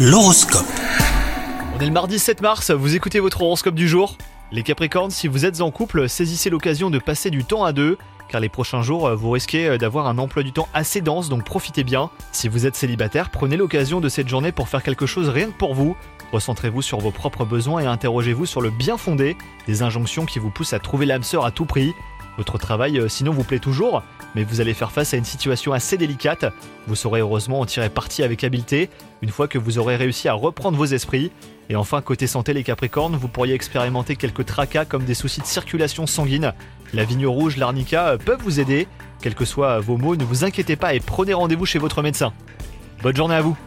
L'horoscope. On est le mardi 7 mars, vous écoutez votre horoscope du jour. Les Capricornes, si vous êtes en couple, saisissez l'occasion de passer du temps à deux, car les prochains jours, vous risquez d'avoir un emploi du temps assez dense, donc profitez bien. Si vous êtes célibataire, prenez l'occasion de cette journée pour faire quelque chose rien que pour vous. Recentrez-vous sur vos propres besoins et interrogez-vous sur le bien fondé des injonctions qui vous poussent à trouver l'âme sœur à tout prix. Votre travail, euh, sinon, vous plaît toujours, mais vous allez faire face à une situation assez délicate. Vous saurez heureusement en tirer parti avec habileté, une fois que vous aurez réussi à reprendre vos esprits. Et enfin, côté santé, les Capricornes, vous pourriez expérimenter quelques tracas comme des soucis de circulation sanguine. La vigne rouge, l'arnica euh, peuvent vous aider. Quels que soient vos maux, ne vous inquiétez pas et prenez rendez-vous chez votre médecin. Bonne journée à vous